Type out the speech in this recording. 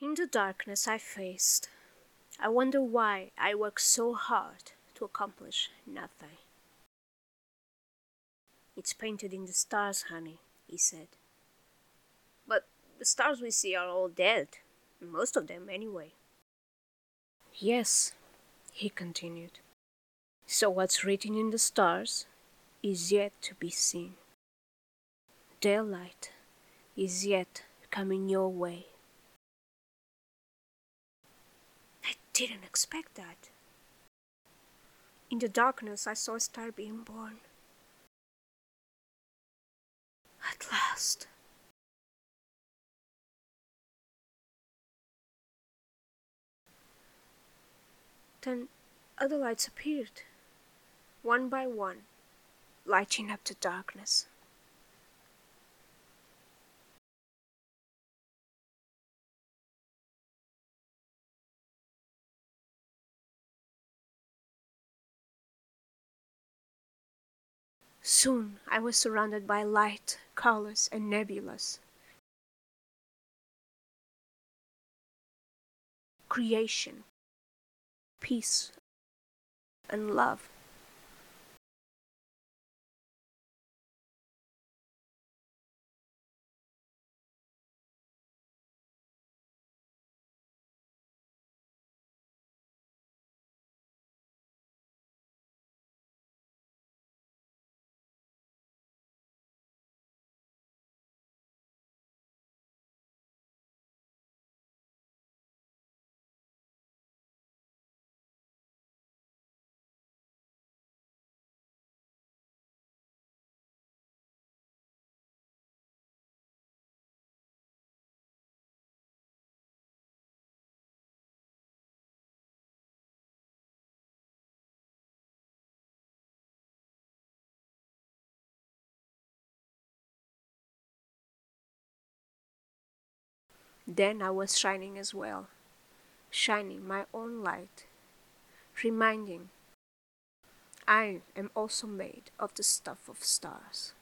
In the darkness I faced, I wonder why I work so hard to accomplish nothing. It's painted in the stars, honey, he said. But the stars we see are all dead, most of them anyway. Yes, he continued. So what's written in the stars is yet to be seen. Daylight is yet coming your way. I didn't expect that. In the darkness, I saw a star being born. At last. Then other lights appeared, one by one, lighting up the darkness. Soon I was surrounded by light, colors, and nebulas. Creation, peace, and love. Then I was shining as well, shining my own light, reminding I am also made of the stuff of stars.